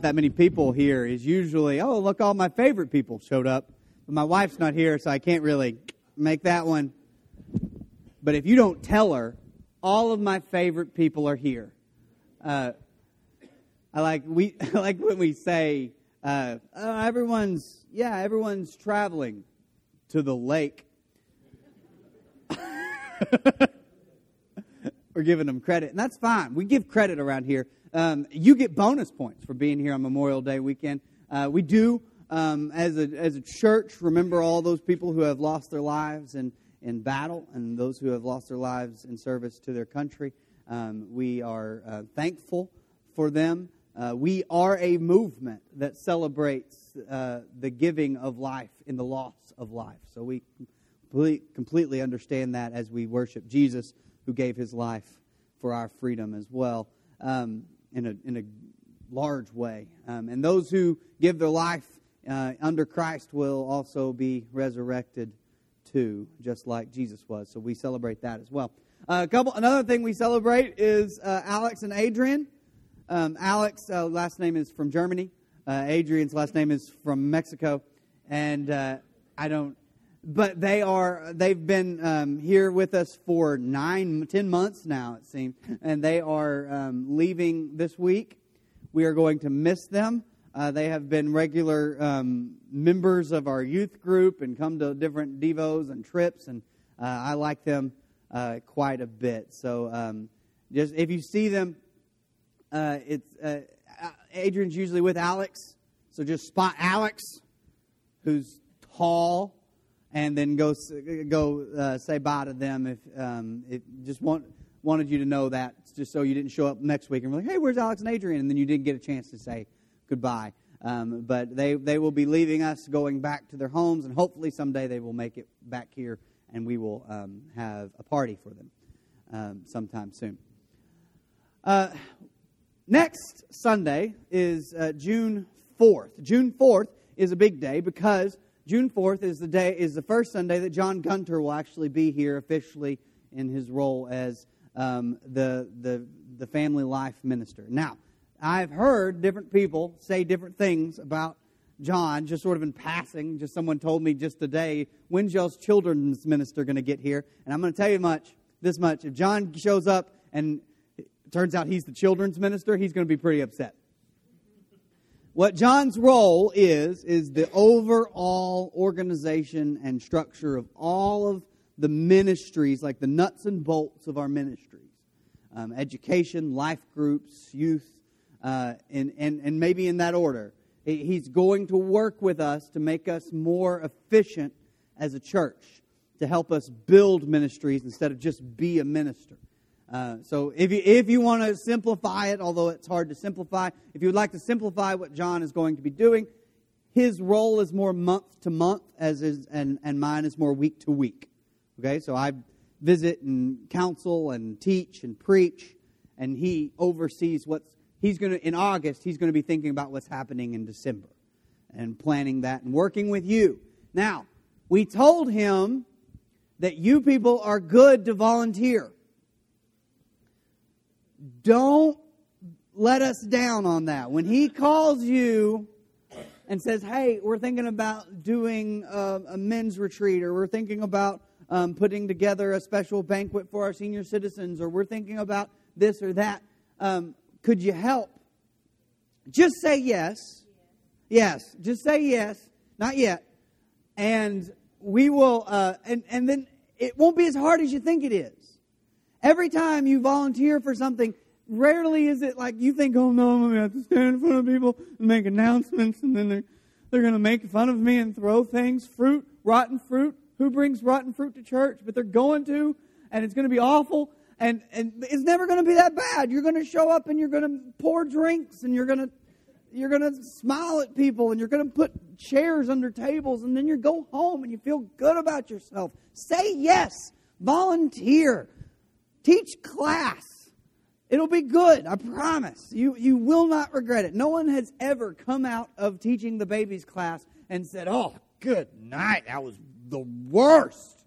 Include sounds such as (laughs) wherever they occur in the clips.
that many people here is usually, oh, look, all my favorite people showed up. But my wife's not here, so I can't really make that one. But if you don't tell her, all of my favorite people are here. Uh, I like we (laughs) I like when we say uh, oh, everyone's yeah everyone's traveling to the lake. (laughs) We're giving them credit, and that's fine. We give credit around here. Um, you get bonus points for being here on Memorial Day weekend. Uh, we do, um, as, a, as a church, remember all those people who have lost their lives in, in battle and those who have lost their lives in service to their country. Um, we are uh, thankful for them. Uh, we are a movement that celebrates uh, the giving of life in the loss of life. So we completely understand that as we worship Jesus, who gave his life for our freedom as well. Um, in a, in a large way. Um, and those who give their life uh, under Christ will also be resurrected too, just like Jesus was. So we celebrate that as well. Uh, a couple. Another thing we celebrate is uh, Alex and Adrian. Um, Alex' uh, last name is from Germany. Uh, Adrian's last name is from Mexico, and uh, I don't. But they are. They've been um, here with us for nine, ten months now, it seems, and they are um, leaving this week. We are going to miss them. Uh, they have been regular um, members of our youth group and come to different devos and trips, and uh, I like them uh, quite a bit. So, um, just if you see them, uh, it's uh, Adrian's usually with Alex, so just spot Alex, who's tall, and then go go uh, say bye to them. If um, if just want wanted you to know that, just so you didn't show up next week and be like, "Hey, where's Alex and Adrian?" And then you didn't get a chance to say goodbye. Um, but they they will be leaving us, going back to their homes, and hopefully someday they will make it back here, and we will um, have a party for them um, sometime soon. Uh, next Sunday is uh, June fourth. June fourth is a big day because June 4th is the day is the first Sunday that John Gunter will actually be here officially in his role as um, the, the, the family life minister. Now, I've heard different people say different things about John, just sort of in passing. Just someone told me just today, when's y'all's children's minister going to get here? And I'm going to tell you much, this much. If John shows up and turns out he's the children's minister, he's going to be pretty upset. What John's role is, is the overall organization and structure of all of the ministries, like the nuts and bolts of our ministries um, education, life groups, youth, uh, and, and, and maybe in that order. He's going to work with us to make us more efficient as a church, to help us build ministries instead of just be a minister. Uh, so if you, if you want to simplify it, although it's hard to simplify, if you would like to simplify what John is going to be doing, his role is more month to month, as is, and, and mine is more week to week. Okay, so I visit and counsel and teach and preach, and he oversees what's he's going to in August. He's going to be thinking about what's happening in December and planning that and working with you. Now, we told him that you people are good to volunteer don't let us down on that. When he calls you and says, hey, we're thinking about doing a, a men's retreat, or we're thinking about um, putting together a special banquet for our senior citizens, or we're thinking about this or that, um, could you help? Just say yes. Yes, just say yes. Not yet. And we will, uh, and, and then it won't be as hard as you think it is. Every time you volunteer for something, rarely is it like you think, oh no, I'm going to have to stand in front of people and make announcements, and then they're, they're going to make fun of me and throw things, fruit, rotten fruit. Who brings rotten fruit to church? But they're going to, and it's going to be awful, and, and it's never going to be that bad. You're going to show up and you're going to pour drinks, and you're going to you're going to smile at people and you're going to put chairs under tables and then you go home and you feel good about yourself. Say yes. Volunteer. Teach class. It'll be good, I promise. You, you will not regret it. No one has ever come out of teaching the babies class and said, Oh, good night. That was the worst.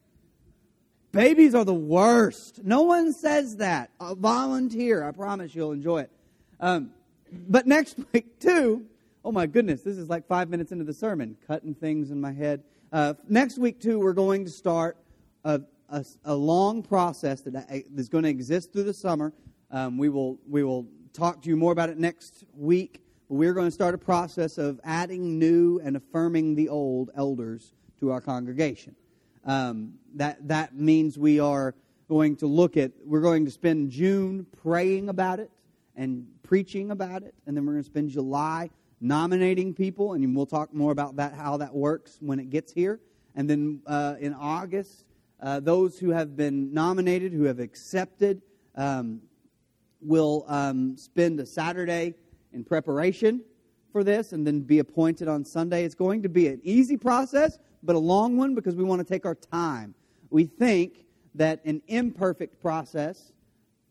Babies are the worst. No one says that. A volunteer. I promise you'll enjoy it. Um, but next (laughs) week, too, oh my goodness, this is like five minutes into the sermon, cutting things in my head. Uh, next week, too, we're going to start a, a, a long process that uh, going to exist through the summer. Um, we, will, we will talk to you more about it next week. We're going to start a process of adding new and affirming the old elders to our congregation. Um, that, that means we are going to look at, we're going to spend June praying about it and preaching about it, and then we're going to spend July nominating people, and we'll talk more about that, how that works when it gets here. And then uh, in August, uh, those who have been nominated, who have accepted, um, will um, spend a Saturday in preparation for this and then be appointed on Sunday. It's going to be an easy process, but a long one because we want to take our time. We think that an imperfect process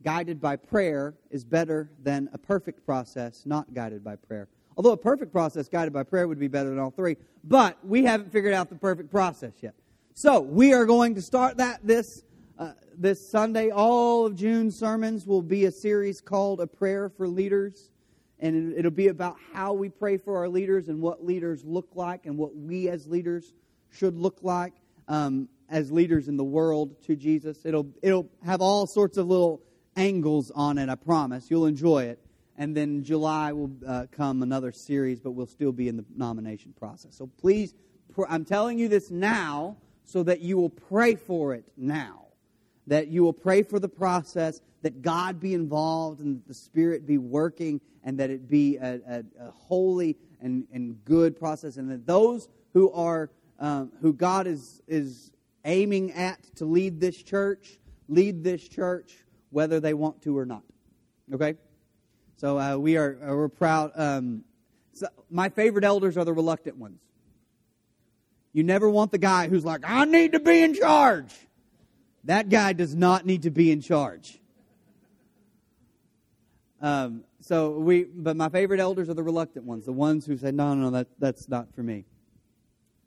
guided by prayer is better than a perfect process not guided by prayer. Although a perfect process guided by prayer would be better than all three, but we haven't figured out the perfect process yet. So we are going to start that this uh, this Sunday. All of June's sermons will be a series called "A Prayer for Leaders," and it'll be about how we pray for our leaders and what leaders look like and what we as leaders should look like. Um, as leaders in the world to Jesus. It'll, it'll have all sorts of little angles on it, I promise. You'll enjoy it. And then July will uh, come another series, but we'll still be in the nomination process. So please, pr- I'm telling you this now so that you will pray for it now. That you will pray for the process, that God be involved and that the Spirit be working and that it be a, a, a holy and, and good process. And that those who are, um, who God is, is aiming at to lead this church, lead this church whether they want to or not. Okay? So uh, we are uh, we're proud. Um, so my favorite elders are the reluctant ones. You never want the guy who's like, I need to be in charge. That guy does not need to be in charge. Um, so we, but my favorite elders are the reluctant ones, the ones who say, no, no, no, that, that's not for me.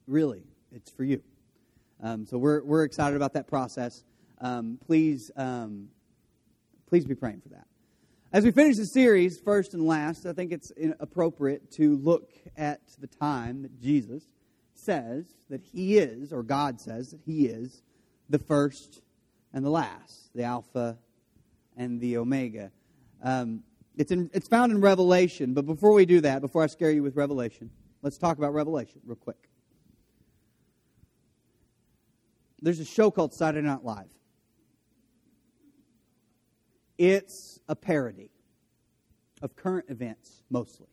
Really, it's for you. Um, so we're, we're excited about that process. Um, please, um, please be praying for that. As we finish the series, first and last, I think it's appropriate to look at the time that Jesus says that He is, or God says that He is, the first and the last, the Alpha and the Omega. Um, it's, in, it's found in Revelation, but before we do that, before I scare you with Revelation, let's talk about Revelation real quick. there's a show called Saturday Night Live. It's a parody of current events, mostly,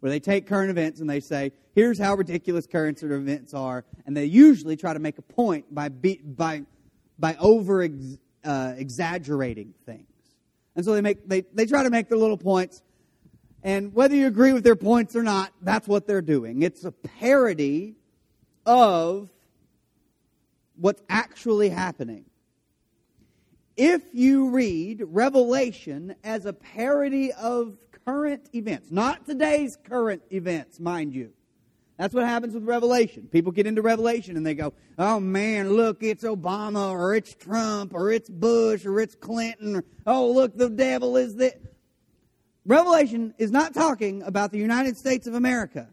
where they take current events and they say, here's how ridiculous current events are, and they usually try to make a point by, be, by, by over uh, exaggerating things. And so they, make, they, they try to make their little points, and whether you agree with their points or not, that's what they're doing. It's a parody of what's actually happening. If you read Revelation as a parody of current events, not today's current events, mind you. That's what happens with Revelation. People get into Revelation and they go, oh man, look, it's Obama or it's Trump or it's Bush or it's Clinton or, oh, look, the devil is the. Revelation is not talking about the United States of America.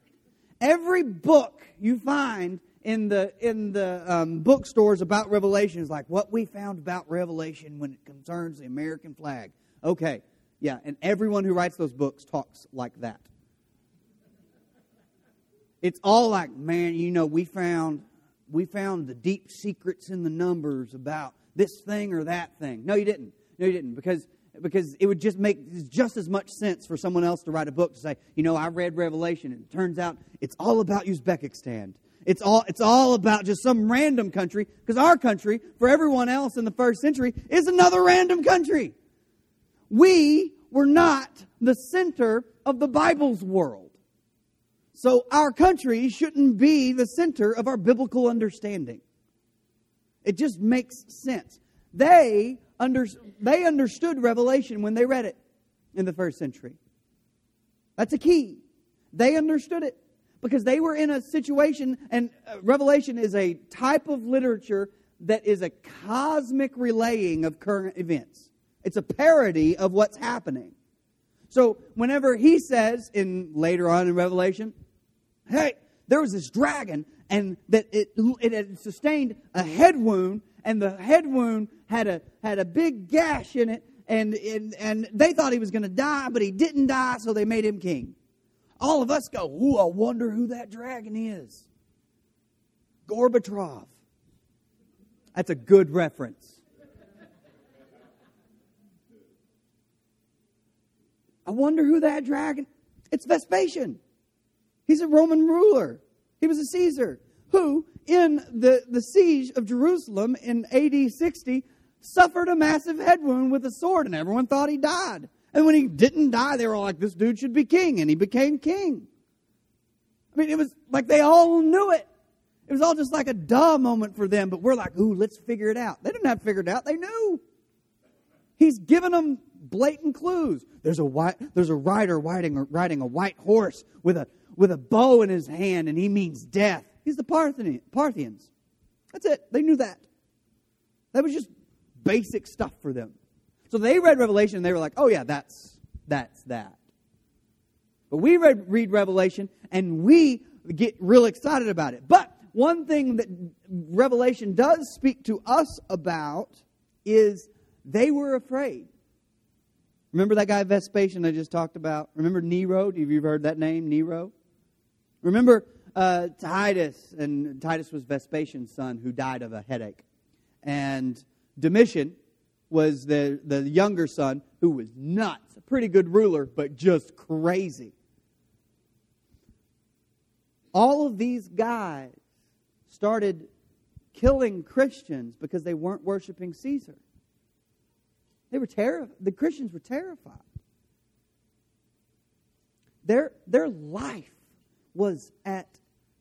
Every book you find in the in the um, bookstores about Revelation is like what we found about Revelation when it concerns the American flag. Okay, yeah, and everyone who writes those books talks like that. It's all like, man, you know, we found we found the deep secrets in the numbers about this thing or that thing. No, you didn't. No, you didn't because because it would just make just as much sense for someone else to write a book to say, you know, I read Revelation and it turns out it's all about Uzbekistan. It's all, it's all about just some random country, because our country, for everyone else in the first century, is another random country. We were not the center of the Bible's world. So our country shouldn't be the center of our biblical understanding. It just makes sense. They, under, they understood Revelation when they read it in the first century. That's a key. They understood it because they were in a situation, and uh, Revelation is a type of literature that is a cosmic relaying of current events. It's a parody of what's happening. So whenever he says in later on in Revelation, hey, there was this dragon and that it, it had sustained a head wound and the head wound had a had a big gash in it and and, and they thought he was going to die but he didn't die so they made him king. All of us go ooh i wonder who that dragon is. Gorbachev. That's a good reference i wonder who that dragon it's vespasian he's a roman ruler he was a caesar who in the, the siege of Jerusalem in AD 60 suffered a massive head wound with a sword, and everyone thought he died. And when he didn't die, they were all like, this dude should be king, and he became king. I mean, it was like they all knew it. It was all just like a duh moment for them, but we're like, ooh, let's figure it out. They didn't have to figure it out, they knew. He's given them blatant clues. There's a white, there's a rider riding, riding a white horse with a with a bow in his hand, and he means death. He's the Parthians. That's it. They knew that. That was just basic stuff for them. So they read Revelation and they were like, oh, yeah, that's, that's that. But we read, read Revelation and we get real excited about it. But one thing that Revelation does speak to us about is they were afraid. Remember that guy Vespasian I just talked about? Remember Nero? Have you heard that name, Nero? Remember uh, Titus, and Titus was Vespasian's son who died of a headache. And Domitian was the, the younger son who was nuts, a pretty good ruler, but just crazy. All of these guys started killing Christians because they weren't worshiping Caesar. They were terrified. The Christians were terrified. Their, their life was at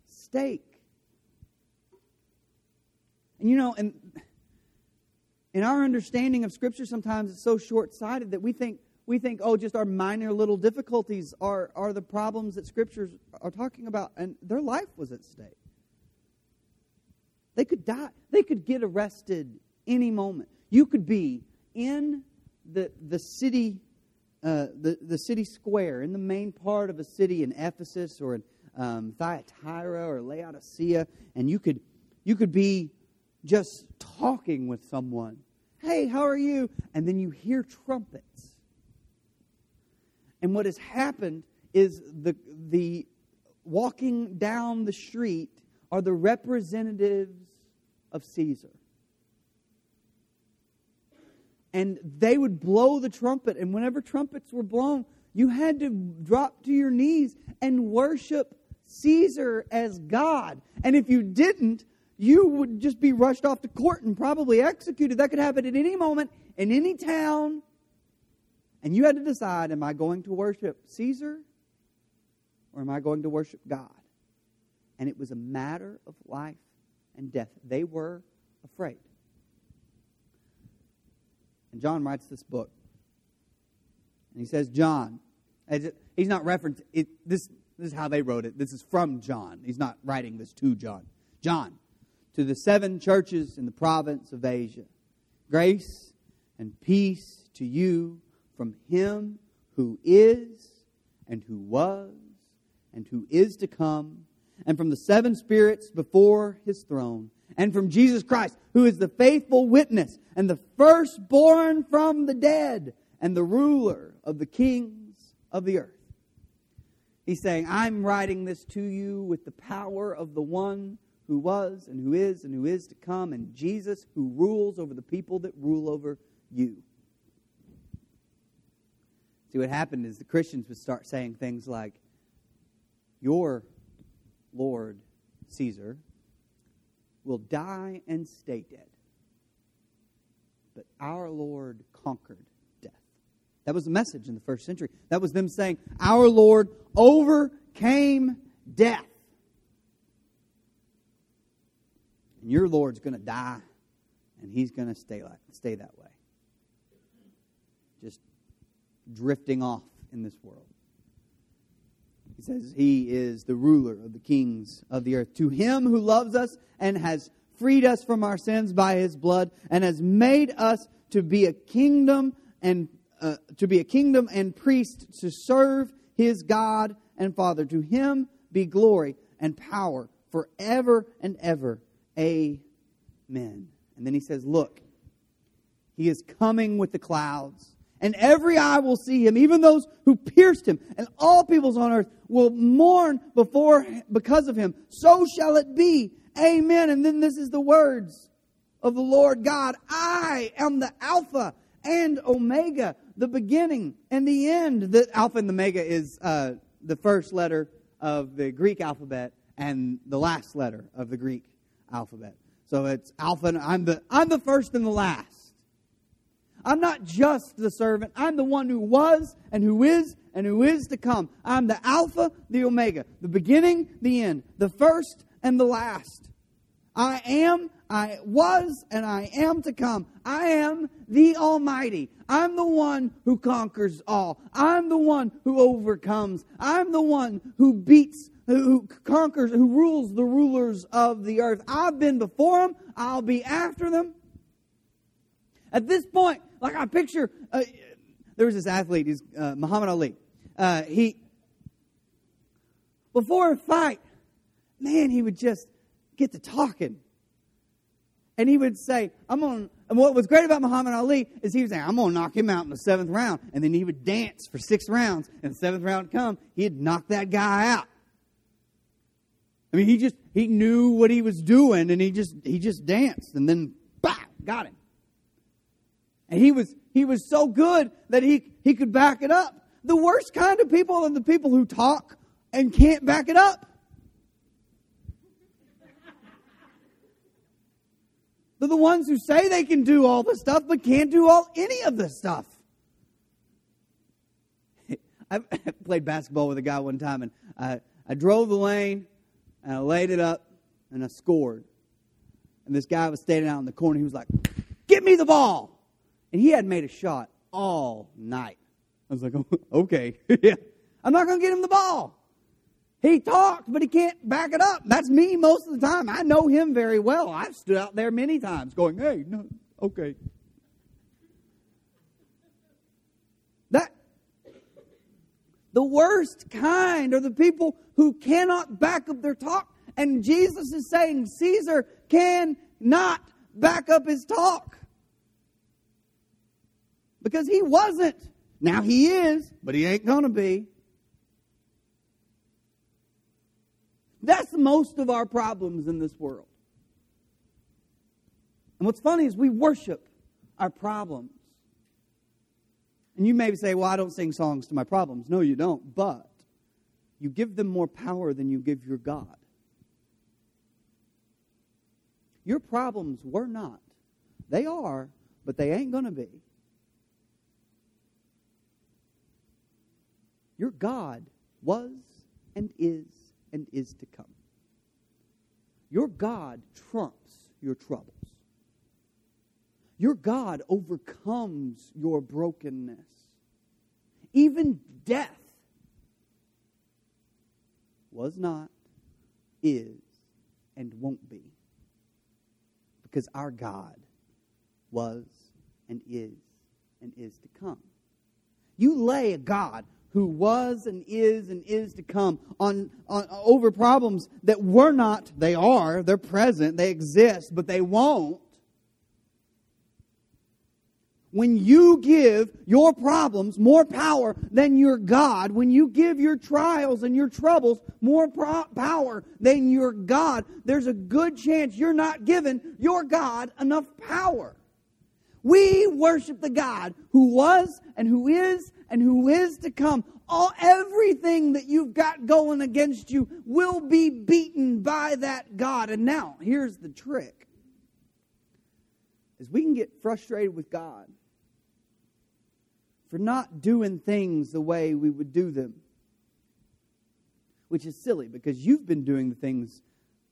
stake. And you know, and in our understanding of Scripture, sometimes it's so short sighted that we think we think, oh, just our minor little difficulties are, are the problems that Scriptures are talking about, and their life was at stake. They could die. They could get arrested any moment. You could be in the, the city, uh, the, the city square, in the main part of a city in Ephesus or in um, Thyatira or Laodicea, and you could you could be just talking with someone. Hey, how are you? And then you hear trumpets. And what has happened is the the walking down the street are the representatives of Caesar. And they would blow the trumpet, and whenever trumpets were blown, you had to drop to your knees and worship Caesar as God. And if you didn't, you would just be rushed off to court and probably executed. That could happen at any moment in any town. And you had to decide am I going to worship Caesar or am I going to worship God? And it was a matter of life and death. They were afraid. And John writes this book. And he says, John, he's not referencing it, this this is how they wrote it. This is from John. He's not writing this to John. John, to the seven churches in the province of Asia, grace and peace to you from him who is and who was and who is to come, and from the seven spirits before his throne, and from Jesus Christ, who is the faithful witness and the firstborn from the dead, and the ruler of the kings of the earth He's saying, I'm writing this to you with the power of the one who was and who is and who is to come, and Jesus who rules over the people that rule over you. See, what happened is the Christians would start saying things like, Your Lord Caesar will die and stay dead, but our Lord conquered death. that was the message in the first century. That was them saying, Our Lord overcame death. And your Lord's going to die, and he's going to stay, like, stay that way. Just drifting off in this world. He says, He is the ruler of the kings of the earth. To him who loves us and has freed us from our sins by his blood and has made us to be a kingdom and uh, to be a kingdom and priest to serve his God and Father. To him be glory and power forever and ever. Amen. And then he says, Look, he is coming with the clouds and every eye will see him, even those who pierced him, and all peoples on earth will mourn before because of him. So shall it be. Amen. And then this is the words of the Lord God. I am the Alpha and Omega, the beginning and the end. The Alpha and the Omega is uh, the first letter of the Greek alphabet and the last letter of the Greek alphabet. So it's Alpha. And I'm the I'm the first and the last. I'm not just the servant. I'm the one who was and who is and who is to come. I'm the Alpha, the Omega, the beginning, the end, the first and the last. I am, I was, and I am to come. I am the Almighty. I'm the one who conquers all. I'm the one who overcomes. I'm the one who beats, who conquers, who rules the rulers of the earth. I've been before them. I'll be after them. At this point, like I picture, uh, there was this athlete, he's uh, Muhammad Ali. Uh, he, before a fight, man, he would just get to talking. And he would say, I'm on, and what was great about Muhammad Ali is he would say, I'm going to knock him out in the seventh round. And then he would dance for six rounds. And the seventh round come, he'd knock that guy out. I mean, he just, he knew what he was doing and he just, he just danced and then, bah, got him. And he was, he was so good that he, he could back it up. The worst kind of people are the people who talk and can't back it up. They're the ones who say they can do all the stuff but can't do all any of the stuff. (laughs) I (laughs) played basketball with a guy one time and I, I drove the lane and I laid it up and I scored. And this guy was standing out in the corner. He was like, Give me the ball. And he had made a shot all night. I was like, (laughs) okay, (laughs) yeah. I'm not going to get him the ball. He talked, but he can't back it up. That's me most of the time. I know him very well. I've stood out there many times going, hey, no, okay. That the worst kind are the people who cannot back up their talk. And Jesus is saying Caesar cannot back up his talk because he wasn't. Now he is, but he ain't going to be. That's most of our problems in this world. And what's funny is we worship our problems. And you may say, well, I don't sing songs to my problems. No, you don't. But you give them more power than you give your God. Your problems were not. They are, but they ain't going to be. Your God was and is and is to come. Your God trumps your troubles. Your God overcomes your brokenness. Even death was not, is, and won't be. Because our God was and is and is to come. You lay a God who was and is and is to come on, on over problems that were not they are they're present they exist but they won't when you give your problems more power than your God, when you give your trials and your troubles more pro- power than your God, there's a good chance you're not giving your God enough power. We worship the God who was and who is and who is to come. All everything that you've got going against you will be beaten by that God. And now, here's the trick. Is we can get frustrated with God for not doing things the way we would do them. Which is silly because you've been doing the things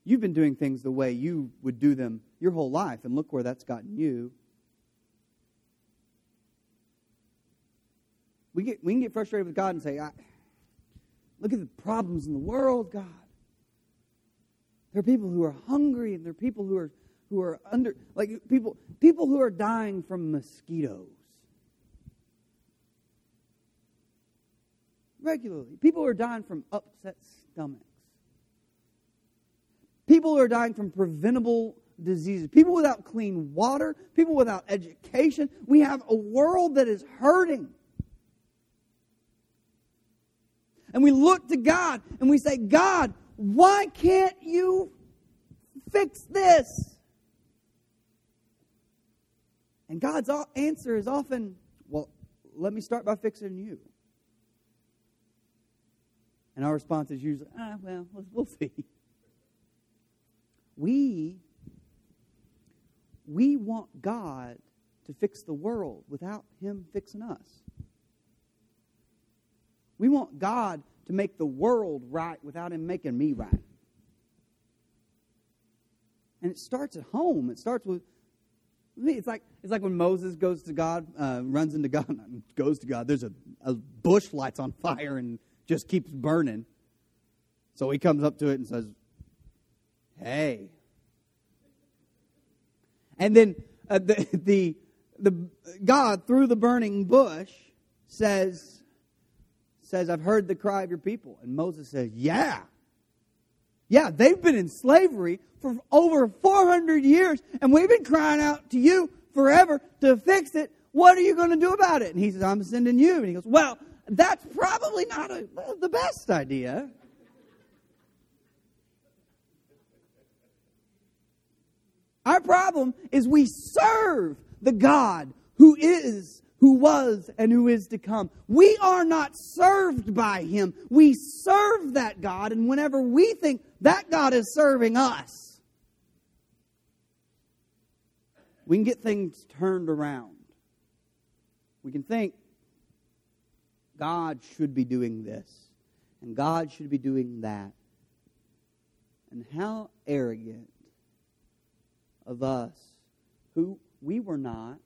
you've been doing things the way you would do them your whole life and look where that's gotten you. We, get, we can get frustrated with God and say, look at the problems in the world, God. There are people who are hungry, and there are people who are who are under like people people who are dying from mosquitoes. regularly. People are dying from upset stomachs. People are dying from preventable diseases. People without clean water. People without education. We have a world that is hurting. And we look to God and we say, God, why can't you fix this? And God's answer is often, well, let me start by fixing you. And our response is usually, ah, well, we'll see. (laughs) We, we want God to fix the world without Him fixing us. We want God to make the world right without Him making me right. And it starts at home. It starts with me. it's like it's like when Moses goes to God, uh, runs into God, (laughs) goes to God. There's a, a bush lights on fire and just keeps burning. So he comes up to it and says, "Hey." And then uh, the, (laughs) the the God through the burning bush says, says, I've heard the cry of your people. And Moses says, Yeah. Yeah, they've been in slavery for over 400 years, and we've been crying out to you forever to fix it. What are you going to do about it? And he says, I'm sending you. And he goes, Well, that's probably not a, the best idea. Our problem is we serve the God who is who was and who is to come. We are not served by him. We serve that God, and whenever we think that God is serving us, we can get things turned around. We can think God should be doing this, and God should be doing that. And how arrogant of us who we were not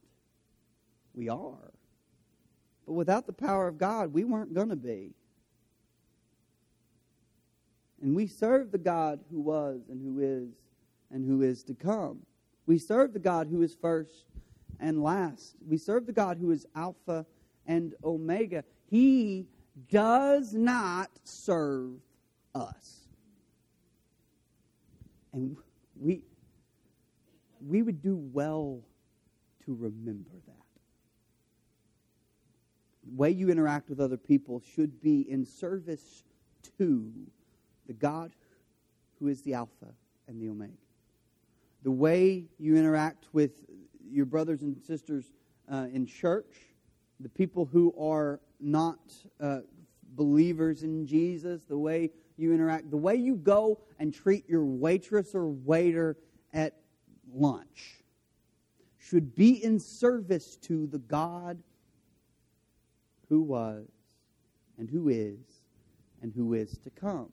we are. But without the power of God, we weren't going to be. And we serve the God who was and who is and who is to come. We serve the God who is first and last. We serve the God who is Alpha and Omega. He does not serve us. And we, we would do well to remember that way you interact with other people should be in service to the God who is the Alpha and the Omega. The way you interact with your brothers and sisters uh, in church, the people who are not uh, believers in Jesus, the way you interact, the way you go and treat your waitress or waiter at lunch should be in service to the God who was, and who is, and who is to come.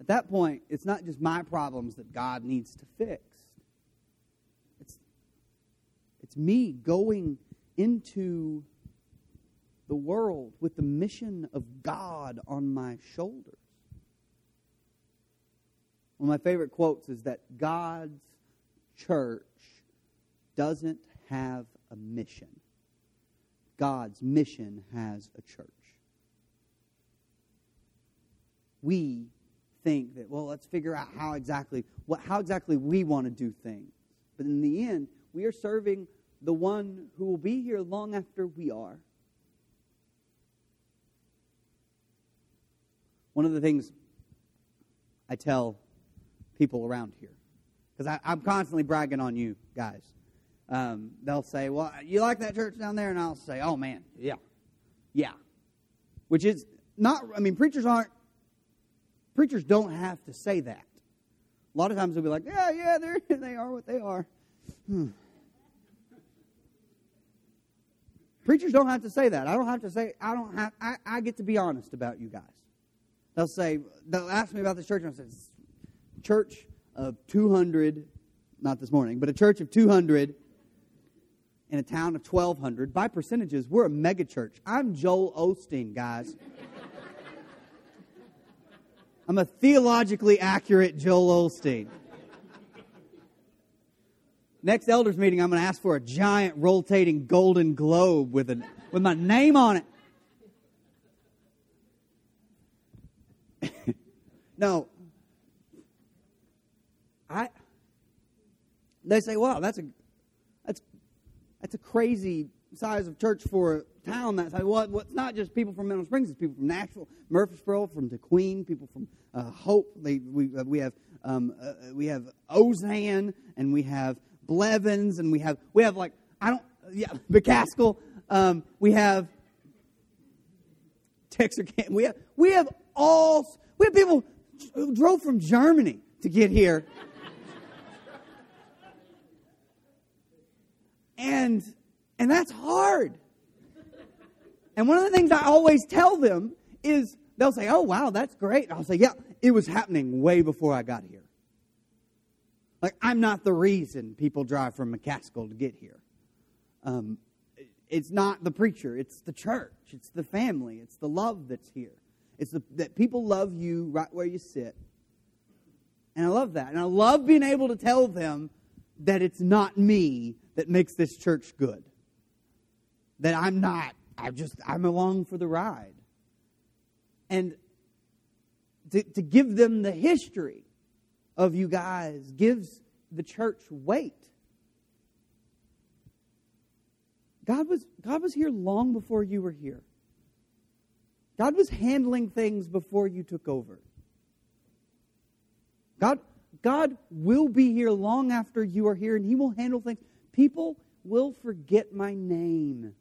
At that point, it's not just my problems that God needs to fix. It's, it's me going into the world with the mission of God on my shoulders. One of my favorite quotes is that God's church doesn't have a mission. God's mission has a church. We think that, well, let's figure out how exactly, what, how exactly we want to do things. But in the end, we are serving the one who will be here long after we are. One of the things I tell people around here, because I'm constantly bragging on you guys um, they'll say, Well, you like that church down there? And I'll say, Oh, man, yeah. Yeah. Which is not, I mean, preachers aren't, preachers don't have to say that. A lot of times they'll be like, Yeah, yeah, they're, (laughs) they are what they are. Hmm. Preachers don't have to say that. I don't have to say, I don't have, I, I get to be honest about you guys. They'll say, they'll ask me about this church, and I say, church of 200, not this morning, but a church of 200 in a town of 1,200. By percentages, we're a megachurch. I'm Joel Osteen, guys. I'm a theologically accurate Joel Osteen. Next elders meeting, I'm going to ask for a giant rotating golden globe with, a, with my name on it. (laughs) no. I they say, wow, that's a that's a crazy size of church for a town that size." Well, it's not just people from Mineral Springs; it's people from Nashville, Murfreesboro, from DeQueen, people from uh, Hope. They, we uh, we have um, uh, we have Ozan, and we have Blevins, and we have we have like I don't yeah (laughs) McCaskill. Um, we have Texarkana. We have we have all we have people who drove from Germany to get here. And and that's hard. And one of the things I always tell them is they'll say, "Oh wow, that's great." I'll say, "Yeah, it was happening way before I got here." Like I'm not the reason people drive from McCaskill to get here. Um, it's not the preacher; it's the church, it's the family, it's the love that's here. It's the, that people love you right where you sit. And I love that. And I love being able to tell them that it's not me that makes this church good. That I'm not, I'm just, I'm along for the ride. And to, to give them the history of you guys gives the church weight. God was, God was here long before you were here. God was handling things before you took over. God, God will be here long after you are here, and He will handle things. People will forget my name.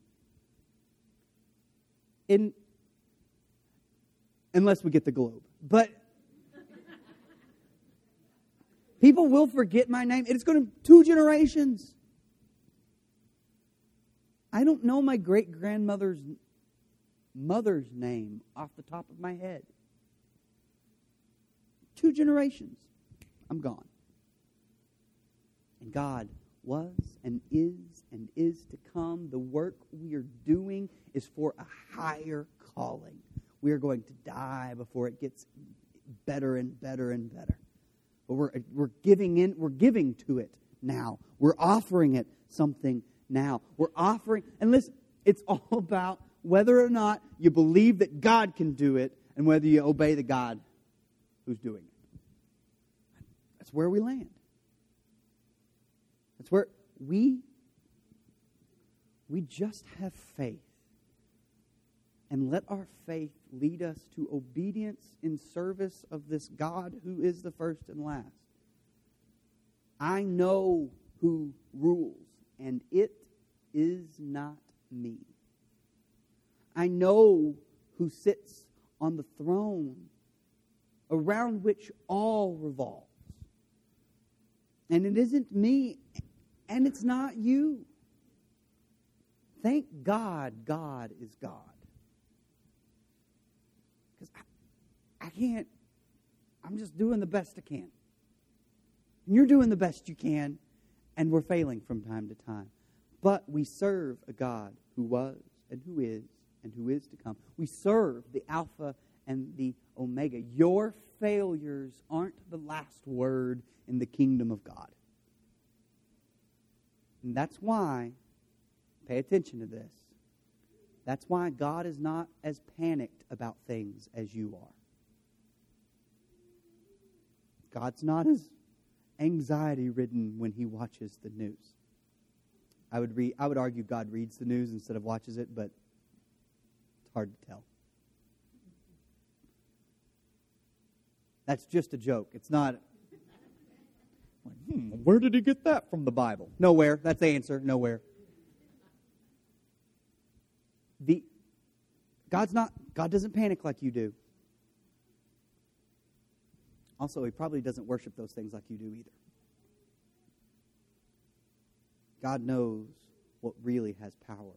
In, unless we get the globe. But people will forget my name. It's going to two generations. I don't know my great grandmother's mother's name off the top of my head. Two generations, I'm gone. And God was and is and is to come. The work we are doing is for a higher calling. We are going to die before it gets better and better and better. But we're, we're giving in, we're giving to it now. We're offering it something now. We're offering, and listen, it's (laughs) all about whether or not you believe that God can do it and whether you obey the God who's doing it. That's where we land. That's where we we just have faith and let our faith lead us to obedience in service of this God who is the first and last. I know who rules, and it is not me. I know who sits on the throne around which all revolves. And it isn't me, and it's not you. Thank God, God is God. Because I, I can't, I'm just doing the best I can. And you're doing the best you can, and we're failing from time to time. But we serve a God who was and who is and who is to come. We serve the Alpha and the Omega. Your failures aren't the last word in the kingdom of God. And that's why, pay attention to this. That's why God is not as panicked about things as you are. God's not as anxiety ridden when he watches the news. I would, re- I would argue God reads the news instead of watches it, but it's hard to tell. That's just a joke. It's not. Hmm, where did he get that from the Bible? Nowhere. That's the answer. Nowhere. The God's not. God doesn't panic like you do. Also, he probably doesn't worship those things like you do either. God knows what really has power.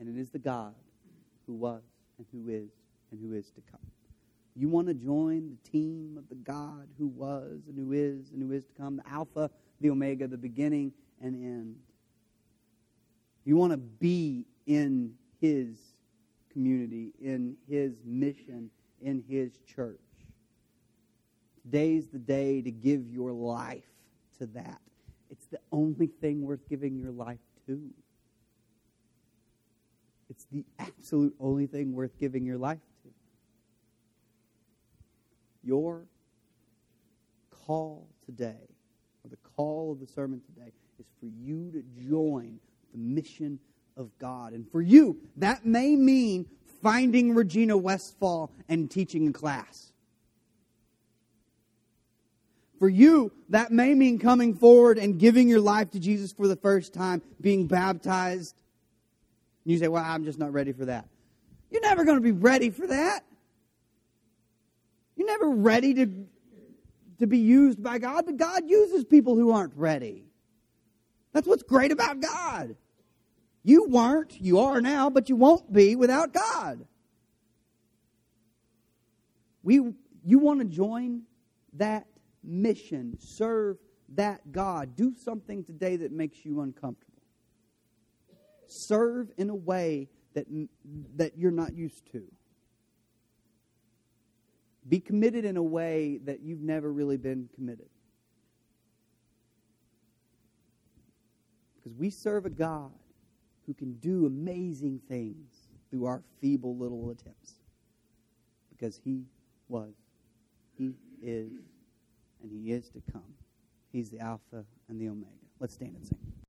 And it is the God who was and who is and who is to come. You want to join the team of the God who was and who is and who is to come, the Alpha, the Omega, the beginning and end. You want to be in His community, in His mission, in His church. Today's the day to give your life to that. It's the only thing worth giving your life to. It's the absolute only thing worth giving your life. Your call today, or the call of the sermon today, is for you to join the mission of God. And for you, that may mean finding Regina Westfall and teaching a class. For you, that may mean coming forward and giving your life to Jesus for the first time, being baptized. And you say, Well, I'm just not ready for that. You're never going to be ready for that. You're never ready to, to be used by God, but God uses people who aren't ready. That's what's great about God. You weren't, you are now, but you won't be without God. We, you want to join that mission, serve that God. Do something today that makes you uncomfortable. Serve in a way that, that you're not used to. Be committed in a way that you've never really been committed. Because we serve a God who can do amazing things through our feeble little attempts. Because he was, he is, and he is to come. He's the Alpha and the Omega. Let's stand and sing.